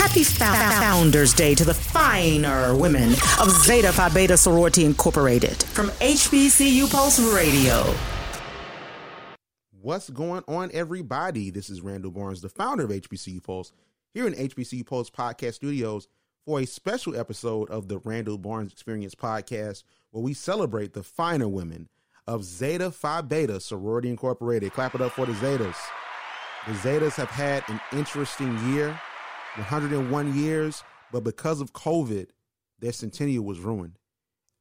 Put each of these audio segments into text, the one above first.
Happy Founders Day to the finer women of Zeta Phi Beta Sorority Incorporated from HBCU Pulse Radio. What's going on, everybody? This is Randall Barnes, the founder of HBCU Pulse, here in HBCU Pulse Podcast Studios for a special episode of the Randall Barnes Experience Podcast, where we celebrate the finer women of Zeta Phi Beta Sorority Incorporated. Clap it up for the Zetas. The Zetas have had an interesting year 101 years, but because of COVID, their centennial was ruined.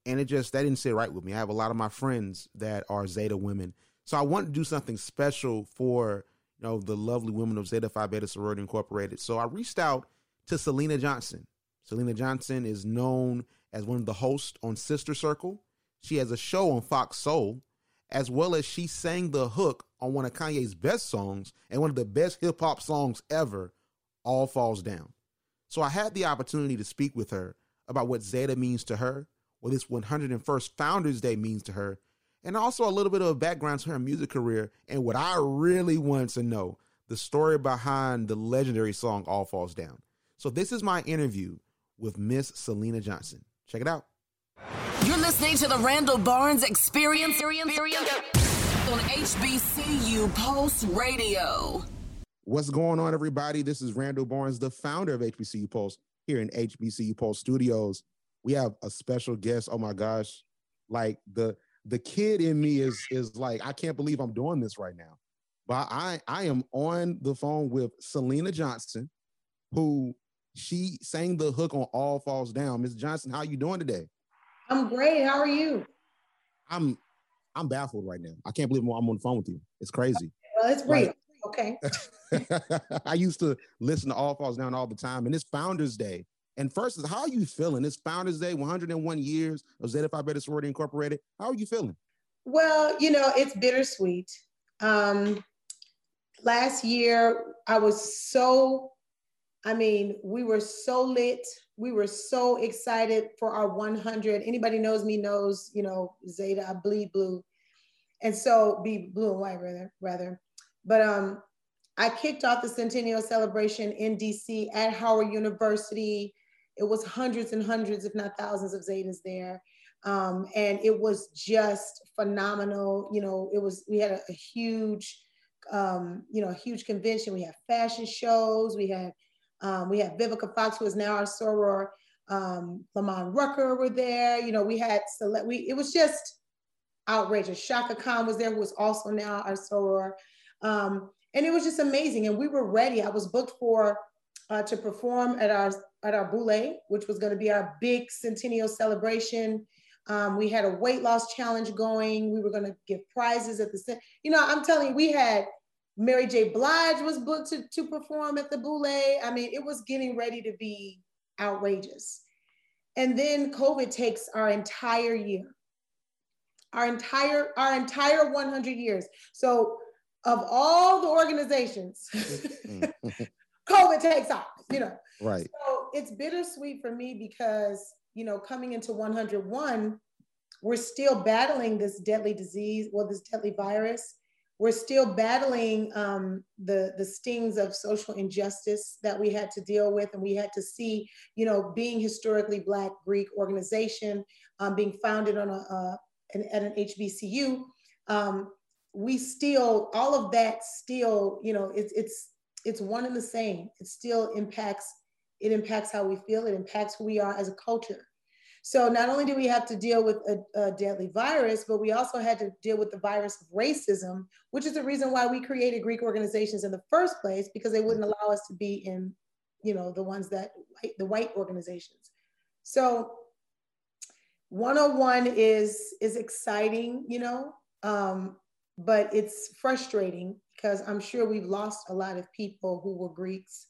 And it just, that didn't sit right with me. I have a lot of my friends that are Zeta women. So I want to do something special for, you know, the lovely women of Zeta Phi Beta Sorority Incorporated. So I reached out to Syleena Johnson. Syleena Johnson is known as one of the hosts on Sister Circle. She has a show on Fox Soul, as well as she sang the hook on one of Kanye's best songs and one of the best hip hop songs ever all falls down. So I had the opportunity to speak with her about what Zeta means to her, what this 101st Founders Day means to her, and also a little bit of background to her music career and what I really want to know the story behind the legendary song All Falls Down. So this is my interview with Miss Syleena Johnson. Check it out. You're listening to the Randall Barnes Experience on HBCU Pulse Radio. What's going on, everybody? This is Randall Barnes, the founder of HBCU Pulse here in HBCU Pulse Studios. We have a special guest. Oh my gosh, like the the kid in me is is like I can't believe I'm doing this right now. But I I am on the phone with Syleena Johnson, who she sang the hook on All Falls Down. Miss Johnson, how you doing today? I'm great. How are you? I'm I'm baffled right now. I can't believe I'm on the phone with you. It's crazy. Well, it's real. Like, okay. I used to listen to All Falls Down all the time, and it's Founders Day. And first, is how are you feeling? It's Founders Day, 101 years of Zeta Phi Beta Sorority Incorporated. How are you feeling? Well, you know, it's bittersweet. Um, last year, I was so, I mean, we were so lit. We were so excited for our 100. Anybody knows me knows, you know, Zeta, I bleed blue. And so be blue and white rather, rather. But um, I kicked off the centennial celebration in DC at Howard University. It was hundreds and hundreds, if not thousands, of Zetas there. Um, and it was just phenomenal. You know, it was, we had a, a huge, um, you know, a huge convention. We had fashion shows. We had, um, we had Vivica Fox, who is now our soror. Um, Lamman Rucker were there. You know, we had, select, we, it was just outrageous. Chaka Khan was there, who was also now our soror. Um, and it was just amazing. And we were ready. I was booked for uh, to perform at our at our boule, which was going to be our big centennial celebration. Um, we had a weight loss challenge going. We were going to give prizes at the you know I'm telling you, we had Mary J. Blige was booked to, to perform at the boule. I mean, it was getting ready to be outrageous. And then COVID takes our entire year, our entire our entire 100 years. So of all the organizations, COVID takes off, you know. Right. So it's bittersweet for me because, you know, coming into 101, we're still battling this deadly disease, well, this deadly virus. We're still battling um, the, the stings of social injustice that we had to deal with. And we had to see, you know, being historically Black Greek organization, um, being founded on a, an, at an HBCU, um, we still all of that still you know it's it's it's one and the same. It still impacts it impacts how we feel. It impacts who we are as a culture. So not only do we have to deal with a, a, deadly virus but we also had to deal with the virus of racism which is the reason why we created greek organizations in the first place because they wouldn't allow us to be in you know the ones that the white organizations. So 101 is is exciting you know um, but it's frustrating because I'm sure we've lost a lot of people who were Greeks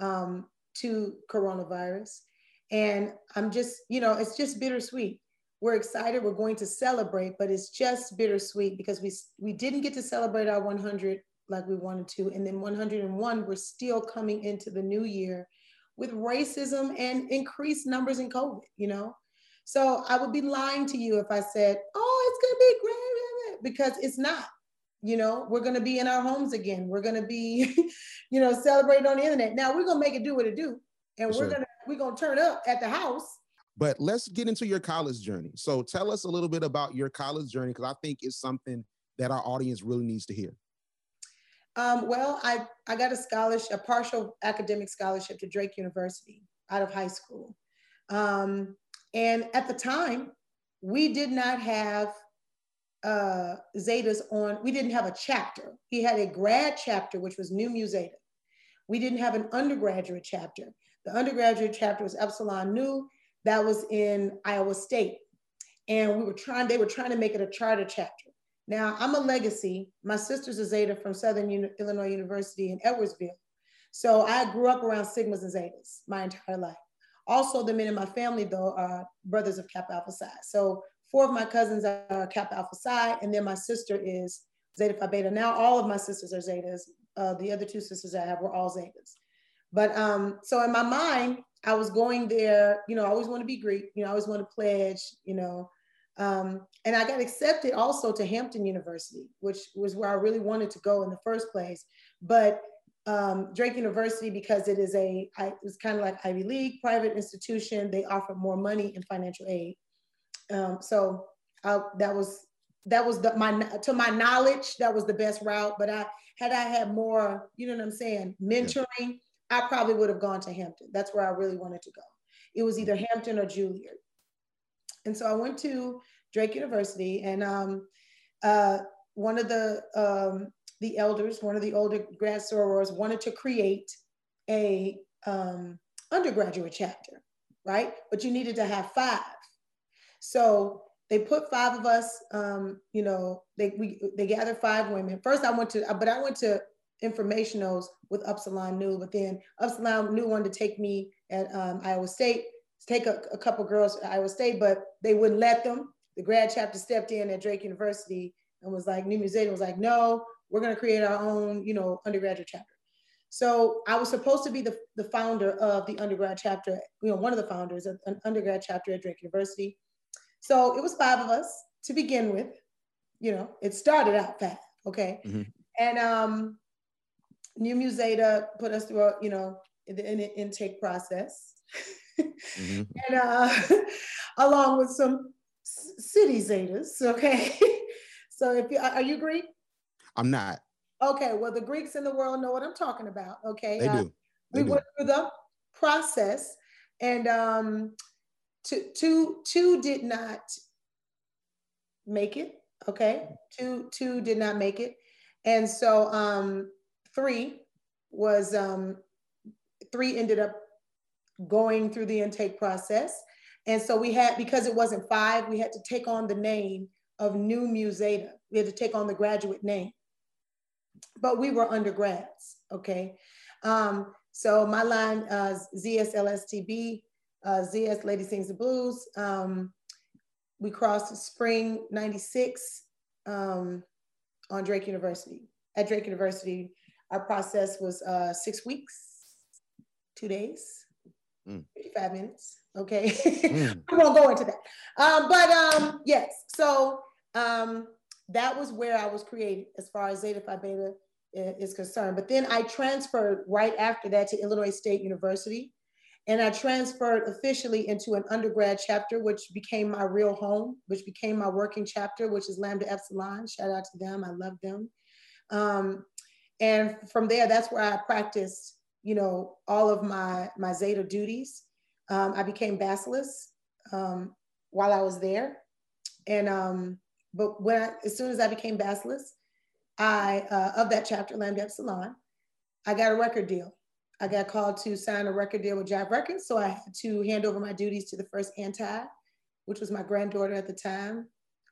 um, to coronavirus. And I'm just, you know, it's just bittersweet. We're excited. We're going to celebrate, but it's just bittersweet because we we didn't get to celebrate our 100 like we wanted to, and then 101 we're still coming into the new year with racism and increased numbers in COVID. You know, so I would be lying to you if I said, "Oh, it's gonna be great." Because it's not you know we're going to be in our homes again we're going to be you know celebrating on the internet now we're going to make it do what it do and we're sure. gonna we're gonna turn up at the house. But let's get into your college journey. So tell us a little bit about your college journey because I think it's something that our audience really needs to hear. Um, well, I, I got a scholarship, a partial academic scholarship to Drake University out of high school. Um, and at the time, we did not have uh, Zetas on, we didn't have a chapter. He had a grad chapter, which was Nu Mu Zeta. We didn't have an undergraduate chapter. The undergraduate chapter was Epsilon Nu, that was in Iowa State. And we were trying, they were trying to make it a charter chapter. Now, I'm a legacy. My sister's a Zeta from Southern Uni- Illinois University in Edwardsville. So I grew up around Sigmas and Zetas my entire life. Also, the men in my family, though, are brothers of Kappa Alpha Psi. So four of my cousins are Kappa Alpha Psi, and then my sister is Zeta Phi Beta. Now all of my sisters are Zetas. Uh, the other two sisters I have were all Zetas. But um, so in my mind, I was going there, you know, I always want to be Greek, you know, I always want to pledge, you know, um, and I got accepted also to Hampton University, which was where I really wanted to go in the first place. But um, Drake University, because it is a, I, it was kind of like Ivy League private institution, they offer more money and financial aid. Um, so I, that was that was the, my to my knowledge that was the best route. But I had I had more, you know what I'm saying, mentoring, I probably would have gone to Hampton. That's where I really wanted to go. It was either Hampton or Juilliard. And so I went to Drake University, and um, uh, one of the um, the elders, one of the older grad sorors, wanted to create a um, undergraduate chapter, right? But you needed to have five. So they put five of us. Um, you know, they we they gathered five women. First, I went to, but I went to informationals with Upsilon Nu, but then Upsilon Nu wanted to take me at um, Iowa State take a, a couple girls to Iowa State, but they wouldn't let them. The grad chapter stepped in at Drake University and was like, New Museum was like, no, we're going to create our own, you know, undergraduate chapter. So I was supposed to be the, the founder of the undergrad chapter, you know, one of the founders of an undergrad chapter at Drake University. So it was five of us to begin with. You know, it started out five, okay? Mhm. And um, Nu Mu Zeta put us through, a, you know, the, in the intake process. Mhm. and uh, along with some city Zetas, okay? so if you, are you Greek? I'm not. Okay, well, the Greeks in the world know what I'm talking about, okay? They Uh, do. They we do. went through the process and um two two two did not make it okay? Two two did not make it. And so um three was um three ended up going through the intake process. And so we had because it wasn't five we had to take on the name of nu mu zeta we had to take on the graduate name. But we were undergrads okay? Um, so my line, uh, ZSLSTB, uh, ZS Lady Sings the Blues. Um, we crossed spring 96 um, on Drake University. At Drake University, our process was uh, six weeks, two days, Mm. 55 minutes. Okay. Mm. we won't go into that. Um, but um, yes, so um, that was where I was created as far as Zeta Phi Beta is concerned. But then I transferred right after that to Illinois State University. And I transferred officially into an undergrad chapter, which became my real home, which became my working chapter, which is Lambda Epsilon. Shout out to them. I love them. Um, and from there, that's where I practiced, you know, all of my, my Zeta duties. Um, I became Basileus um, while I was there. And, um, but when I, as soon as I became Basileus, I, uh, of that chapter, Lambda Epsilon, I got a record deal. I got called to sign a record deal with Jive Records. So I had to hand over my duties to the first anti, which was my granddaughter at the time.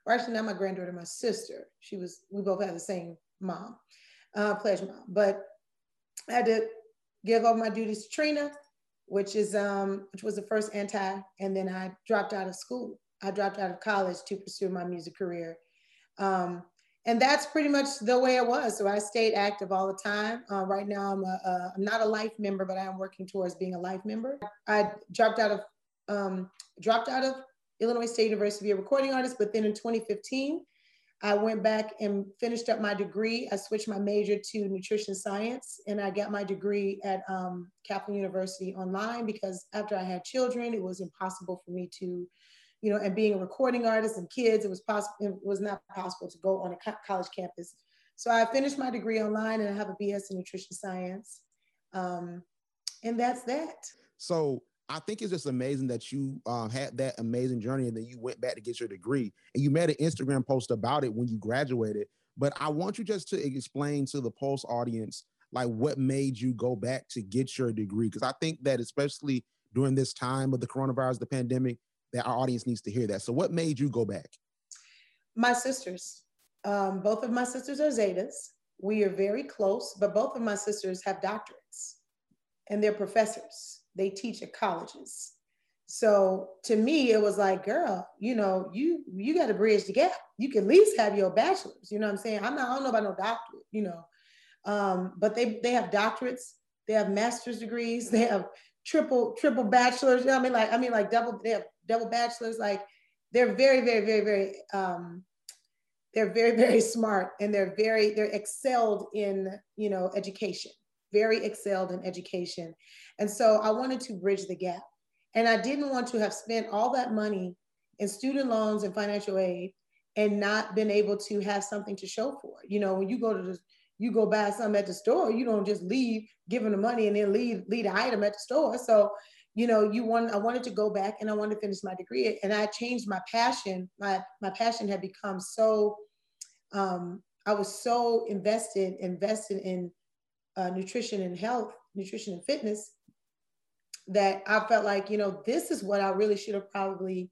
Or actually, not my granddaughter, my sister. She was, we both had the same mom, uh, pledge mom. But I had to give over my duties to Trina, which is um, which was the first anti, and then I dropped out of school. I dropped out of college to pursue my music career. Um, and that's pretty much the way it was. So I stayed active all the time. Uh, right now, I'm a, a, I'm not a life member, but I am working towards being a life member. I dropped out of um, dropped out of Illinois State University a recording artist, but then in 2015, I went back and finished up my degree. I switched my major to nutrition science, and I got my degree at um, Kaplan University online because after I had children, it was impossible for me to, you know, and being a recording artist and kids, it was possible. It was not possible to go on a college campus. So I finished my degree online, and I have a BS in nutrition science, um, and that's that. So I think it's just amazing that you um, had that amazing journey and then you went back to get your degree and you made an Instagram post about it when you graduated. But I want you just to explain to the Pulse audience like what made you go back to get your degree because I think that especially during this time of the coronavirus, the pandemic, that our audience needs to hear that. So, what made you go back? My sisters, um, both of my sisters are Zetas. We are very close, but both of my sisters have doctorates and they're professors they teach at colleges. So to me, it was like, girl, you know, you you got to bridge the gap. You can at least have your bachelor's. You know what I'm saying? I'm not, I don't know about no doctorate, you know. Um, but they they have doctorates, they have master's degrees, they have triple triple bachelors. You know I mean, like I mean, like double they have double bachelors. Like they're very very very very um, they're very very smart and they're very they're excelled in you know education very excelled in education. And so I wanted to bridge the gap. And I didn't want to have spent all that money in student loans and financial aid and not been able to have something to show for it. You know, when you go to the you go buy something at the store, you don't just leave giving the money and then leave leave the item at the store. So, you know, you want I wanted to go back and I wanted to finish my degree. And I changed my passion. My my passion had become so um, I was so invested, invested in uh, nutrition and health, nutrition and fitness, that I felt like, you know, this is what I really should have probably,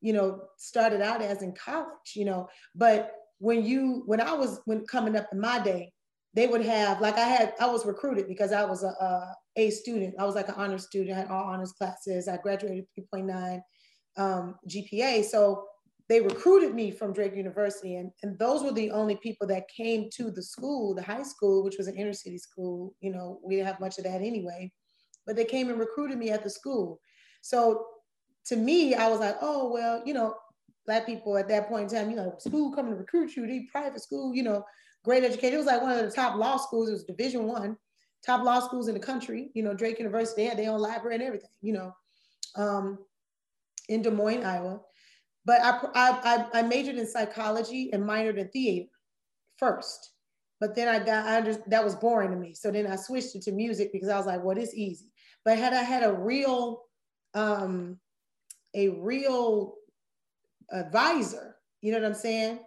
you know, started out as in college, you know. But when you, when I was when coming up in my day, they would have like I had, I was recruited because I was a, a, a student. I was like an honor student, I had all honors classes. I graduated 3.9 um, GPA. So they recruited me from Drake University, and, and those were the only people that came to the school, the high school, which was an inner city school. You know, we didn't have much of that anyway, but they came and recruited me at the school. So to me, I was like, oh, well, you know, black people at that point in time, you know, school coming to recruit you, the private school, you know, great education. It was like one of the top law schools. It was Division One, top law schools in the country. You know, Drake University they had their own library and everything. You know, um, in Des Moines, Iowa. But I, I, I majored in psychology and minored in theater first. But then I got, I just, that was boring to me. So then I switched it to music because I was like, well, it's easy. But had I had a real, um, a real advisor, you know what I'm saying?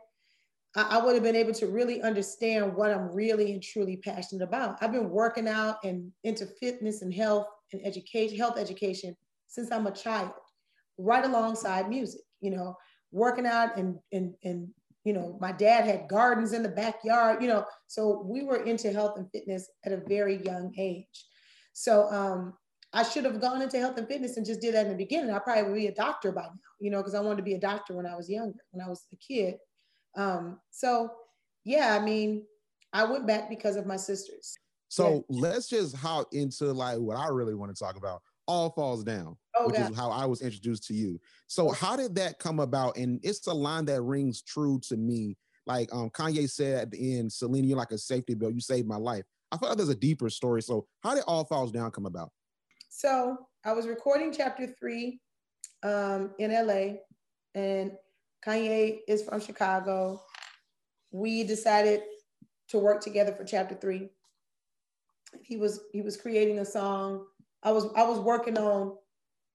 I, I would have been able to really understand what I'm really and truly passionate about. I've been working out and into fitness and health and education, health education since I'm a child, right alongside music you know, working out and and and you know, my dad had gardens in the backyard, you know, so we were into health and fitness at a very young age. So um, I should have gone into health and fitness and just did that in the beginning. I probably would be a doctor by now, you know, because I wanted to be a doctor when I was younger, when I was a kid. Um, so yeah, I mean, I went back because of my sisters. So yeah. let's just hop into like what I really want to talk about all falls down, oh, which God. is how I was introduced to you. So how did that come about? And it's a line that rings true to me. Like um, Kanye said at the end, Syleena, you're like a safety belt. You saved my life. I feel like there's a deeper story. So how did All Falls Down come about? So I was recording chapter three um, in LA, and Kanye is from Chicago. We decided to work together for chapter three. He was he was creating a song I was I was working on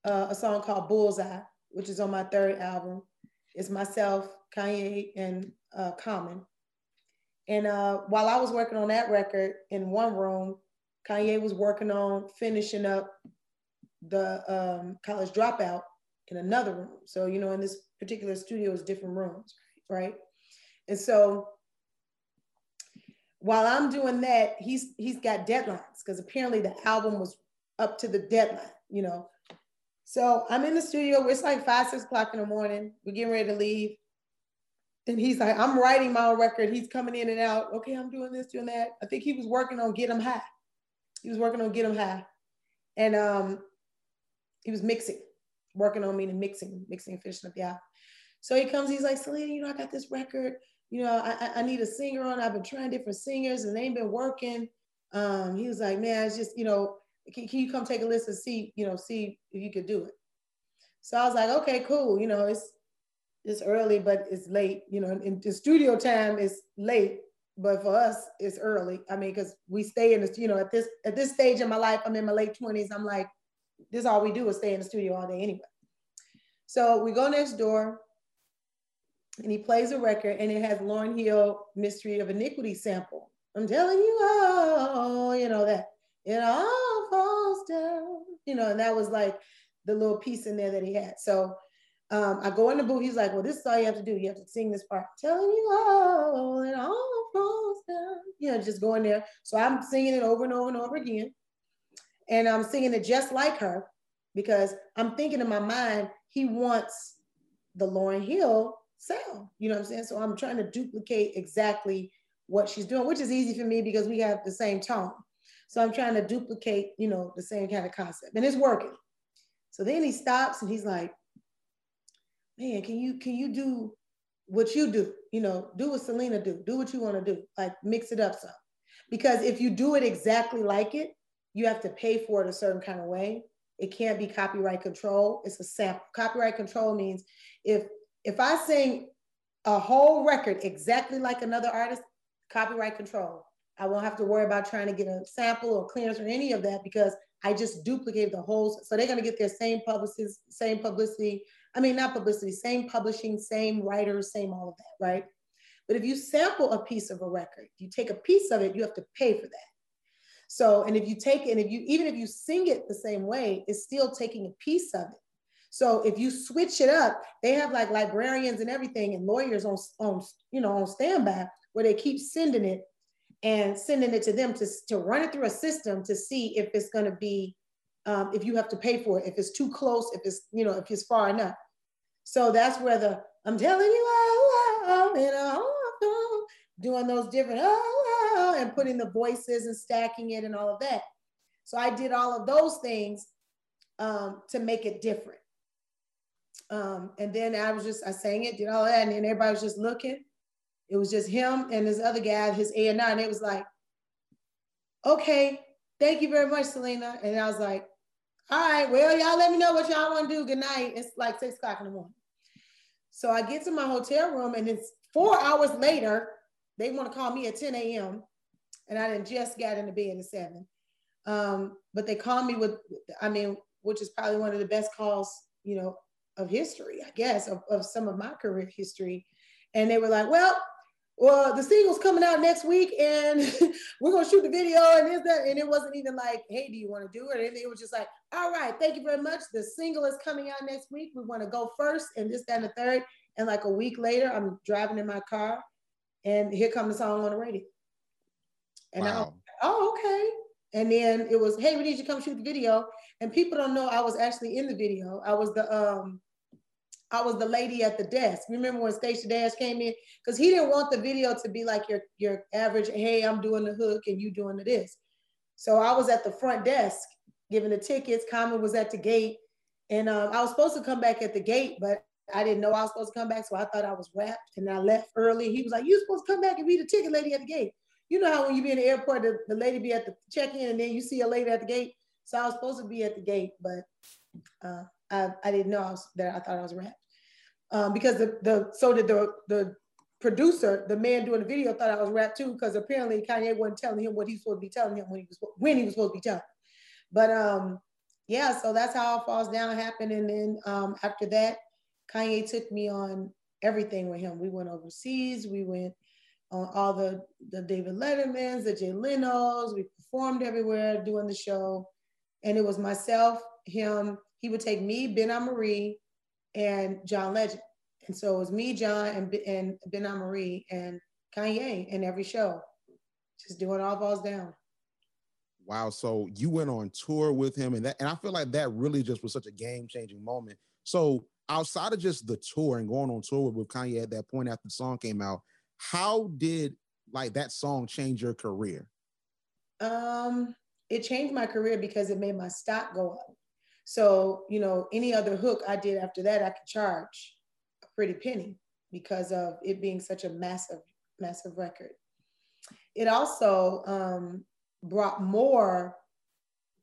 uh, a song called Bullseye, which is on my third album. It's myself, Kanye, and uh, Common. And uh, while I was working on that record in one room, Kanye was working on finishing up the um, college dropout in another room. So, you know, in this particular studio is different rooms, right? And so while I'm doing that, he's he's got deadlines because apparently the album was up to the deadline, you know. So I'm in the studio. It's like five, six o'clock in the morning. We're getting ready to leave. And he's like, I'm writing my own record. He's coming in and out. Okay, I'm doing this, doing that. I think he was working on Get Em High. He was working on Get Em High. And um, he was mixing, working on me and mixing, mixing and finishing up the album. So he comes, he's like, Syleena, you know, I got this record. you know, I, I need a singer on. I've been trying different singers and they ain't been working. Um, he was like, man, it's just, you know, can, can you come take a listen, see, you know, see if you could do it. So I was like, okay, cool. You know, it's it's early, but it's late. You know, in the studio time is late, but for us, it's early. I mean, because we stay in this, you know, at this at this stage in my life, I'm in my late 20s. I'm like, this is all we do is stay in the studio all day anyway. So we go next door and he plays a record and it has Lauryn Hill Mystery of Iniquity sample. I'm telling you, oh, you know that it all falls down, you know, and that was like the little piece in there that he had. So um, I go in the booth. He's like, "Well, this is all you have to do. You have to sing this part. Telling you all, it all falls down. You know, just going there. So I'm singing it over and over and over again, and I'm singing it just like her because I'm thinking in my mind he wants the Lauryn Hill sound. You know what I'm saying? So I'm trying to duplicate exactly what she's doing, which is easy for me because we have the same tone. So I'm trying to duplicate, you know, the same kind of concept, and it's working. So then he stops and he's like, "Man, can you can you do what you do? You know, do what Syleena do. Do what you want to do. Like mix it up some. Because if you do it exactly like it, you have to pay for it a certain kind of way. It can't be copyright control. It's a sample. Copyright control means if if I sing a whole record exactly like another artist, copyright control. I won't have to worry about trying to get a sample or clearance or any of that because I just duplicated the whole. So they're going to get their same publicity, same publicity. I mean, not publicity, same publishing, same writers, same all of that, right? But if you sample a piece of a record, you take a piece of it, you have to pay for that. So, and if you take and if you even if you sing it the same way, it's still taking a piece of it. So if you switch it up, they have like librarians and everything and lawyers on, on you know on standby where they keep sending it and sending it to them to, to run it through a system to see if it's going to be um, if you have to pay for it, if it's too close, if it's you know if it's far enough. So that's where the I'm telling you, oh, oh, you know, oh, doing those different oh, and putting the voices and stacking it and all of that. So I did all of those things um, to make it different. Um, and then I was just I sang it, did all that, and then everybody was just looking. It was just him and this other guy, his A and R, and it was like, okay, thank you very much, Syleena. And I was like, all right, well, y'all let me know what y'all want to do. Good night. It's like six o'clock in the morning. So I get to my hotel room, and it's four hours later. They want to call me at 10 a.m. And I didn't just got into bed at seven. Um, but they called me with, I mean, which is probably one of the best calls, you know, of history, I guess, of, of some of my career history. And they were like, well, well, the single's coming out next week and we're gonna shoot the video and this, that. And it wasn't even like, hey, do you want to do it? And it was just like, all right, thank you very much. The single is coming out next week. We want to go first and this, that, and the third. And like a week later, I'm driving in my car and here comes the song on the radio. And wow. I was, oh, okay. And then it was, hey, we need you to come shoot the video. And people don't know I was actually in the video. I was the um I was the lady at the desk. Remember when Stacey Dash came in? Because he didn't want the video to be like your, your average, hey, I'm doing the hook and you doing the this. So I was at the front desk giving the tickets. Common was at the gate. And um, I was supposed to come back at the gate, but I didn't know I was supposed to come back. So I thought I was wrapped and I left early. He was like, you supposed to come back and be the ticket lady at the gate. You know how when you be in the airport, the, the lady be at the check-in and then you see a lady at the gate. So I was supposed to be at the gate, but uh, I, I didn't know I was there. I thought I was wrapped. Um, because the, the so did the the producer, the man doing the video thought I was wrapped too, because apparently Kanye wasn't telling him what he was supposed to be telling him when he was when he was supposed to be telling. But um, yeah, so that's how All Falls Down happened. And then um, after that, Kanye took me on everything with him. We went overseas, we went on all the the David Lettermans, the Jay Leno's, we performed everywhere doing the show. And it was myself, him, he would take me, Benamari, and John Legend. And so it was me, John, and, and Marie, and Kanye in every show, just doing All Falls Down. Wow. So you went on tour with him, and that, and I feel like that really just was such a game changing moment. So outside of just the tour and going on tour with Kanye at that point after the song came out, how did like that song change your career? Um, it changed my career because it made my stock go up. So, you know, any other hook I did after that, I could charge a pretty penny. because of it being such a massive, massive record. It also um, brought more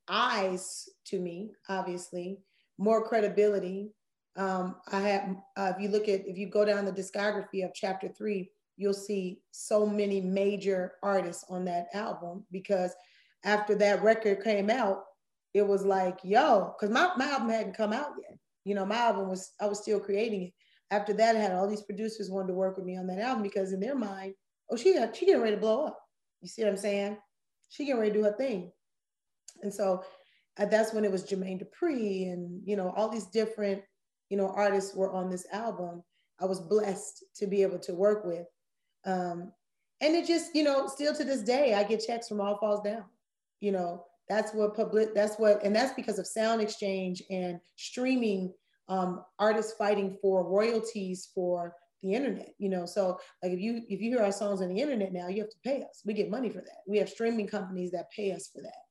eyes to me, obviously, more credibility. Um, I have, uh, if you look at, if you go down the discography of chapter three, you'll see so many major artists on that album because after that record came out, it was like, yo, because my, my album hadn't come out yet. You know, my album was, I was still creating it. After that, I had all these producers wanted to work with me on that album because in their mind, oh, she got, she getting ready to blow up. You see what I'm saying? She getting ready to do her thing. And so uh, that's when it was Jermaine Dupri and, you know, all these different, you know, artists were on this album. I was blessed to be able to work with. Um, and it just, you know, still to this day, I get checks from All Falls Down. You know, that's what public, that's what, and that's because of SoundExchange and streaming um, artists fighting for royalties for the internet. You know, so like if you if you hear our songs on the internet now, you have to pay us. We get money for that. We have streaming companies that pay us for that.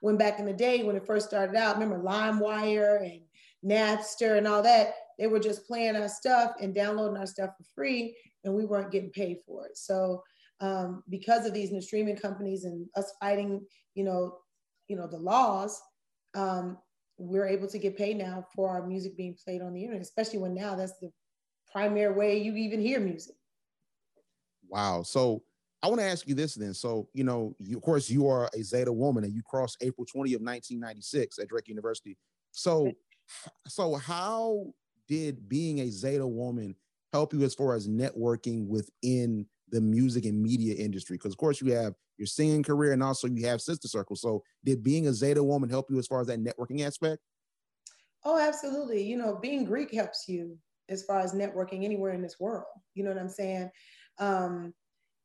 When back in the day when it first started out, remember LimeWire and Napster and all that, they were just playing our stuff and downloading our stuff for free, and we weren't getting paid for it. So um, because of these new streaming companies and us fighting, you know, you know the laws, um, we're able to get paid now for our music being played on the internet, especially when now that's the primary way you even hear music. Wow. So I want to ask you this then. So, you know, you, of course, you are a Zeta woman and you crossed April 20 of 1996 at Drake University. So, so how did being a Zeta woman help you as far as networking within the music and media industry? Because of course you have your singing career and also you have Sister Circle. So did being a Zeta woman help you as far as that networking aspect? Oh, absolutely. You know, being Greek helps you as far as networking anywhere in this world. You know what I'm saying? Um,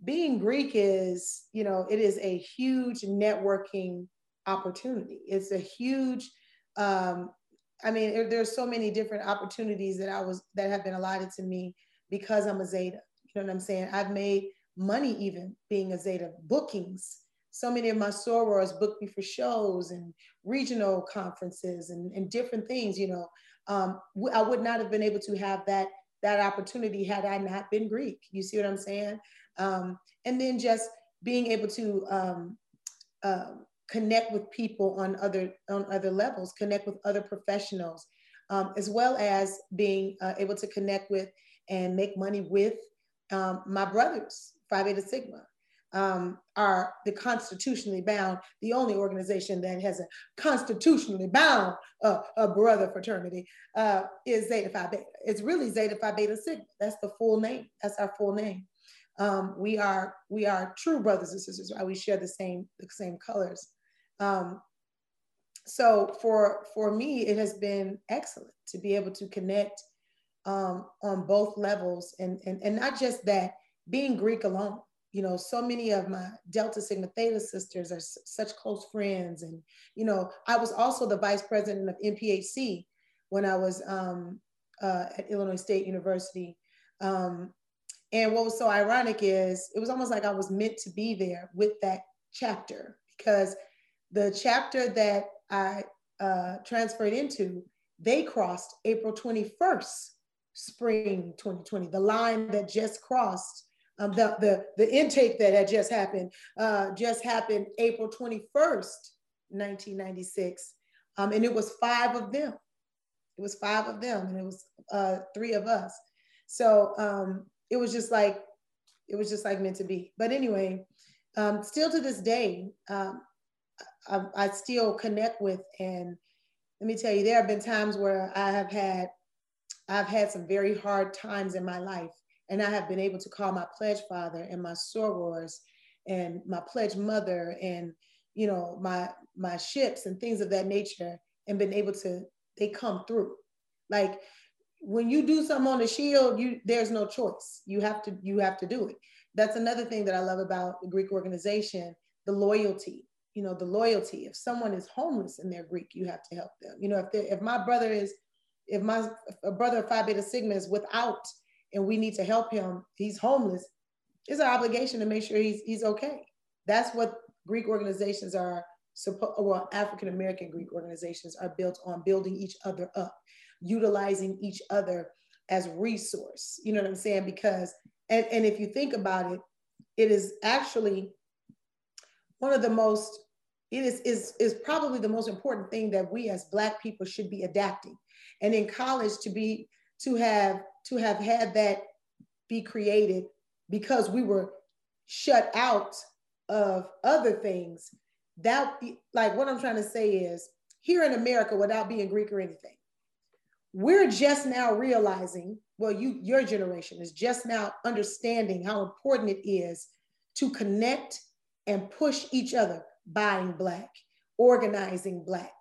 being Greek is, you know, it is a huge networking opportunity. It's a huge, um, I mean, there's so many different opportunities that I was that have been allotted to me because I'm a Zeta. You know what I'm saying? I've made money even being a Zeta bookings. So many of my sorors booked me for shows and regional conferences and, and different things, you know. Um, I would not have been able to have that that opportunity had I not been Greek. You see what I'm saying? Um, and then just being able to um, uh, connect with people on other on other levels, connect with other professionals, um, as well as being uh, able to connect with and make money with um, my brothers, Phi Beta Sigma um, are the constitutionally bound, the only organization that has a constitutionally bound uh, a brother fraternity uh, is Zeta Phi Beta. It's really Zeta Phi Beta Sigma. That's the full name. That's our full name. Um, we are we are true brothers and sisters. Right? We share the same the same colors. Um, so for for me, it has been excellent to be able to connect um, on both levels, and, and and not just that, being Greek alone. You know so many of my delta sigma theta sisters are such close friends. And you know i was also the vice president of nphc when i was um, uh, at illinois state university. Um, and what was so ironic is it was almost like i was meant to be there with that chapter because the chapter that i uh, transferred into they crossed april 21st spring 2020 the line that just crossed um, the, the, the intake that had just happened uh, just happened April 21st, 1996. Um, and it was five of them. It was five of them, and it was uh, three of us. So um, it was just like, it was just like meant to be. But anyway, um, still to this day, um, I, I still connect with, and let me tell you, there have been times where I have had, I've had some very hard times in my life and I have been able to call my pledge father and my sorors and my pledge mother and you know my my ships and things of that nature and been able to they come through. Like when you do something on the shield, you there's no choice. You have to you have to do it. That's another thing that I love about the Greek organization, the loyalty. You know, the loyalty. If someone is homeless and they're Greek, you have to help them. You know, if if my brother is, if my if a brother of Phi Beta Sigma is without and we need to help him. He's homeless. It's our obligation to make sure he's he's okay. That's what Greek organizations are. Well, African American Greek organizations are built on building each other up, utilizing each other, as resource. You know what I'm saying? Because and, and if you think about it, it is actually one of the most it is, is, is probably the most important thing that we as black people should be adapting and in college to be to have to have had that be created because we were shut out of other things. That like what i'm trying to say is here in america without being greek or anything we're just now realizing well you your generation is just now understanding how important it is to connect and push each other buying black organizing black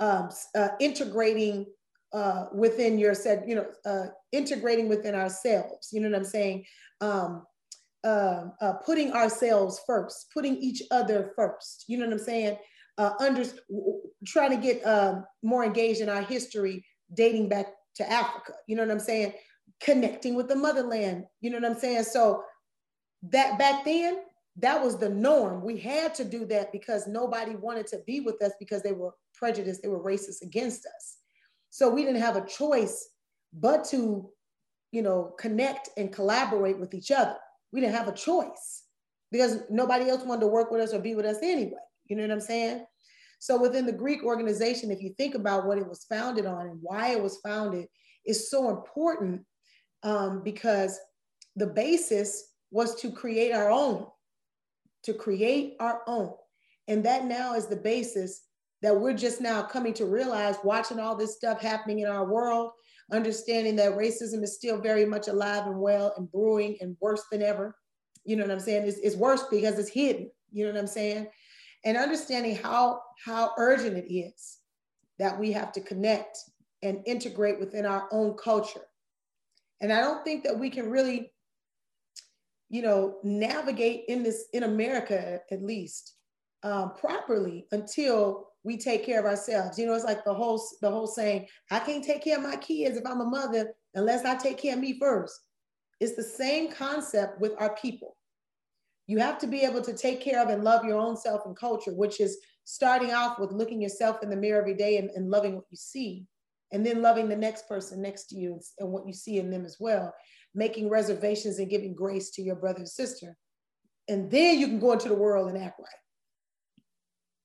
um, uh, integrating uh, within your said you know uh, integrating within ourselves you know what i'm saying um, uh, uh, putting ourselves first putting each other first you know what i'm saying uh, under trying to get um, more engaged in our history dating back to Africa. You know what I'm saying? Connecting with the motherland. You know what I'm saying? So that back then, that was the norm. We had to do that because nobody wanted to be with us because they were prejudiced, they were racist against us. So we didn't have a choice but to, you know, connect and collaborate with each other. We didn't have a choice because nobody else wanted to work with us or be with us anyway. You know what I'm saying? So within the Greek organization, if you think about what it was founded on and why it was founded, is so important um, because the basis was to create our own, to create our own. And that now is the basis that we're just now coming to realize watching all this stuff happening in our world, understanding that racism is still very much alive and well and brewing and worse than ever. You know what I'm saying? It's, it's worse because it's hidden. You know what I'm saying? and understanding how how urgent it is that we have to connect and integrate within our own culture and i don't think that we can really you know navigate in this in america at least um, properly until we take care of ourselves. You know it's like the whole the whole saying i can't take care of my kids if i'm a mother unless i take care of me first. It's the same concept with our people. You have to be able to take care of and love your own self and culture, which is starting off with looking yourself in the mirror every day and, and loving what you see, and then loving the next person next to you and, and what you see in them as well, making reservations and giving grace to your brother and sister. And then you can go into the world and act right.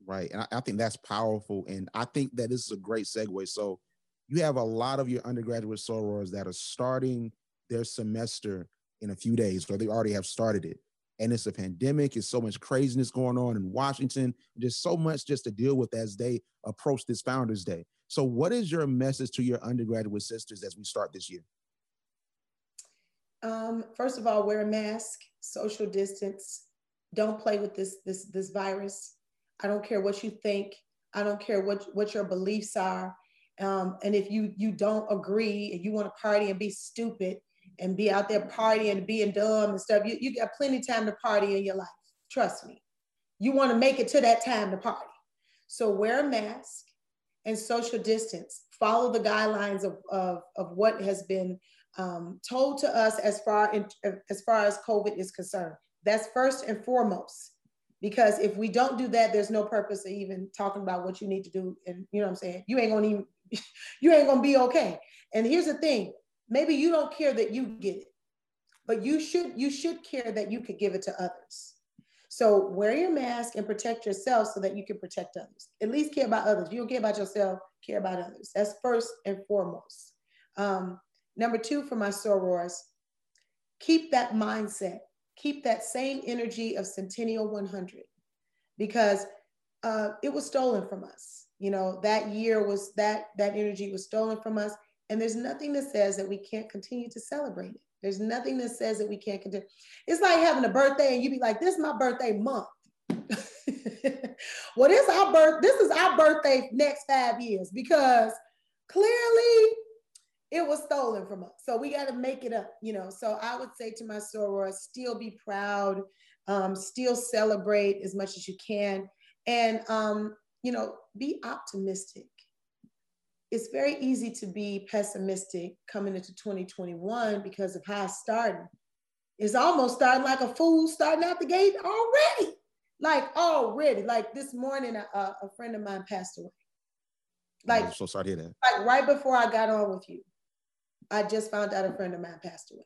Right. And I, I think that's powerful. And I think that this is a great segue. So you have a lot of your undergraduate sorors that are starting their semester in a few days, or they already have started it and it's a pandemic. It's so much craziness going on in Washington. There's so much just to deal with as they approach this Founders Day. So, what is your message to your undergraduate sisters as we start this year? Um, first of all, wear a mask, social distance. Don't play with this this this virus. I don't care what you think. I don't care what what your beliefs are. Um, and if you you don't agree and you want to party and be stupid, and be out there partying, and being dumb and stuff. You, you got plenty of time to party in your life. Trust me. You want to make it to that time to party. So wear a mask and social distance. Follow the guidelines of, of, of what has been um, told to us as far in, as far as COVID is concerned. That's first and foremost. Because if we don't do that, there's no purpose of even talking about what you need to do. And you know what I'm saying? You ain't gonna even, you ain't gonna be okay. And here's the thing: maybe you don't care that you get it but you should you should care that you could give it to others so wear your mask and protect yourself so that you can protect others at least care about others you don't care about yourself care about others that's first and foremost um, number two for my sorors keep that mindset keep that same energy of centennial 100 because uh, it was stolen from us you know that year was that that energy was stolen from us and there's nothing that says that we can't continue to celebrate it. There's nothing that says that we can't continue. It's like having a birthday and you'd be like, this is my birthday month. well, this our birth, this is our birthday next five years because clearly it was stolen from us. So we got to make it up, you know. So I would say to my soror, still be proud, um, still celebrate as much as you can, and um, you know, be optimistic it's very easy to be pessimistic coming into 2021 because of how it's starting. It's almost starting like a fool starting out the gate already. Like already. Like this morning, a, a friend of mine passed away. Like I'm so sorry to hear that. Like right before I got on with you. I just found out a friend of mine passed away.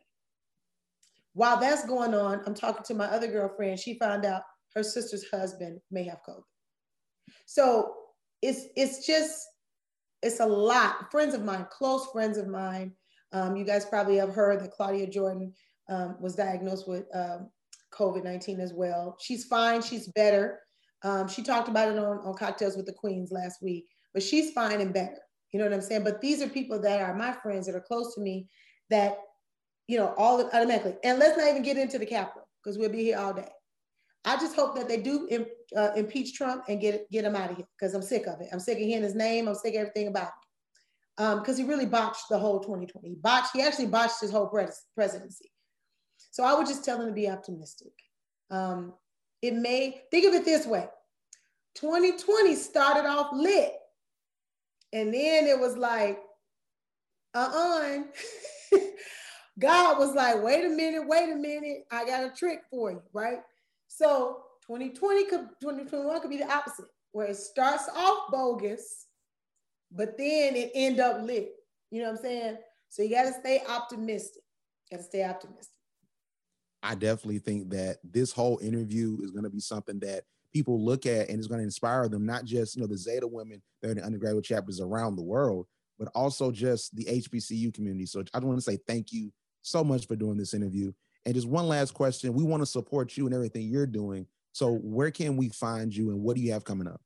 While that's going on, I'm talking to my other girlfriend. She found out her sister's husband may have COVID. So it's it's just it's a lot. Friends of mine, close friends of mine. Um, you guys probably have heard that Claudia Jordan um, was diagnosed with um, COVID 19 as well. She's fine, she's better. Um, she talked about it on, on Cocktails with the Queens last week, but she's fine and better. You know what I'm saying? But these are people that are my friends that are close to me that, you know, all automatically. And let's not even get into the Capitol because we'll be here all day. I just hope that they do uh, impeach Trump and get get him out of here because I'm sick of it. I'm sick of hearing his name. I'm sick of everything about him Because um, he really botched the whole 2020. He botched. He actually botched his whole pres- presidency. So I would just tell them to be optimistic. Um, it may think of it this way: 2020 started off lit, and then it was like, uh-uh. God was like, wait a minute, wait a minute, I got a trick for you, right? So 2020 could 2021 could be the opposite, where it starts off bogus, but then it end up lit. You know what I'm saying? So you got to stay optimistic. Got to stay optimistic. I definitely think that this whole interview is to be something that people look at and it's going to inspire them, not just you know the Zeta women that are in undergraduate chapters around the world, but also just the HBCU community. So I just want to say thank you so much for doing this interview. And just one last question: We want to support you and everything you're doing. So where can we find you, and what do you have coming up?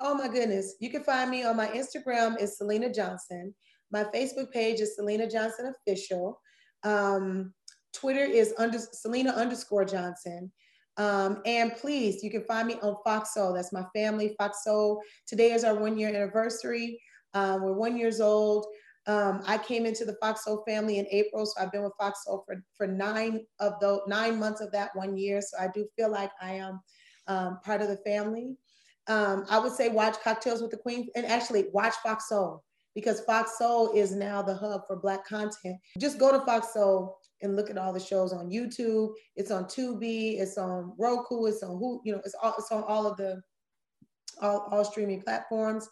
Oh my goodness! You can find me on my Instagram is Syleena Johnson. My Facebook page is Syleena Johnson Official. Um, Twitter is under Syleena underscore Johnson. Um, and please, you can find me on Fox Soul. That's my family, Fox Soul. Today is our one year anniversary. Um, we're one years old. Um, I came into the Fox Soul family in April, so I've been with Fox Soul for, for nine of those nine months of that one year. So I do feel like I am um, part of the family. Um, I would say watch Cocktails with the Queen, and actually watch Fox Soul because Fox Soul is now the hub for Black content. Just go to Fox Soul and look at all the shows on YouTube. It's on Tubi, it's on Roku, it's on who, you know, it's all it's on all of the all, all streaming platforms.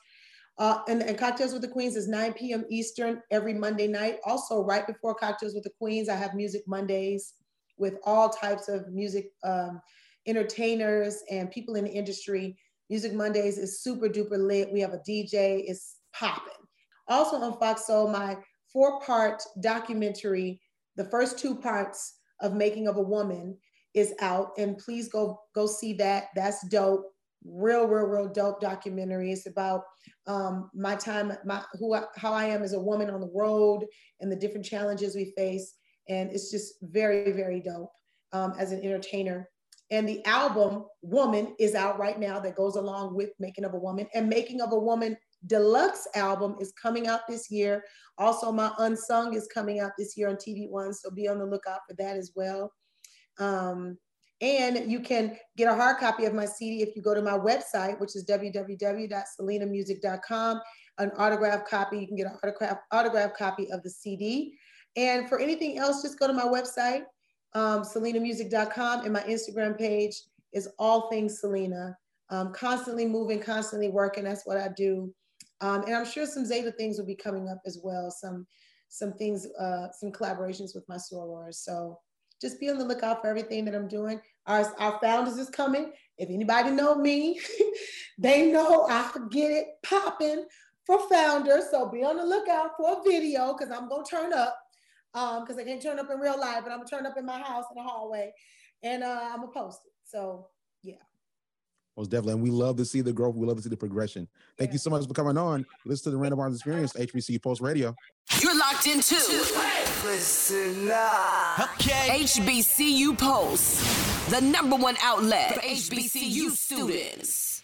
Uh, and, and, Cocktails with the Queens is 9 p.m. Eastern every Monday night. Also, right before Cocktails with the Queens, I have Music Mondays with all types of music um, entertainers and people in the industry. Music Mondays is super duper lit. We have a DJ, it's popping. Also on Fox Soul, my four part documentary, the first two parts of Making of a Woman is out. And please go go see that. That's dope real, real, real dope documentary. It's about um, my time, my who, I, how I am as a woman on the road, and the different challenges we face. And it's just very, very dope um, as an entertainer. And the album "Woman" is out right now. That goes along with "Making of a Woman," and "Making of a Woman" deluxe album is coming out this year. Also, my unsung is coming out this year on TV One, so be on the lookout for that as well. Um, and you can get a hard copy of my CD if you go to my website, which is www.syleenamusic.com. An autograph copy, you can get an autograph, autograph copy of the CD. And for anything else, just go to my website, um, selenamusic.com, and my Instagram page is all things Syleena. Um, constantly moving, constantly working. That's what I do. Um, and I'm sure some Zeta things will be coming up as well. Some some things, uh, some collaborations with my sorors. So just be on the lookout for everything that I'm doing. Our, our founders is coming. If anybody know me, they know I get it popping for founders. So be on the lookout for a video because I'm gonna turn up. Um, because I can't turn up in real life, but I'm gonna turn up in my house in the hallway and uh, I'm gonna post it. So. Most definitely. And we love to see the growth. We love to see the progression. Thank yeah. you so much for coming on. Listen to the Randall Barnes Experience, HBCU Pulse Radio. You're locked into Listen Okay. HBCU Pulse, the number one outlet for HBCU students.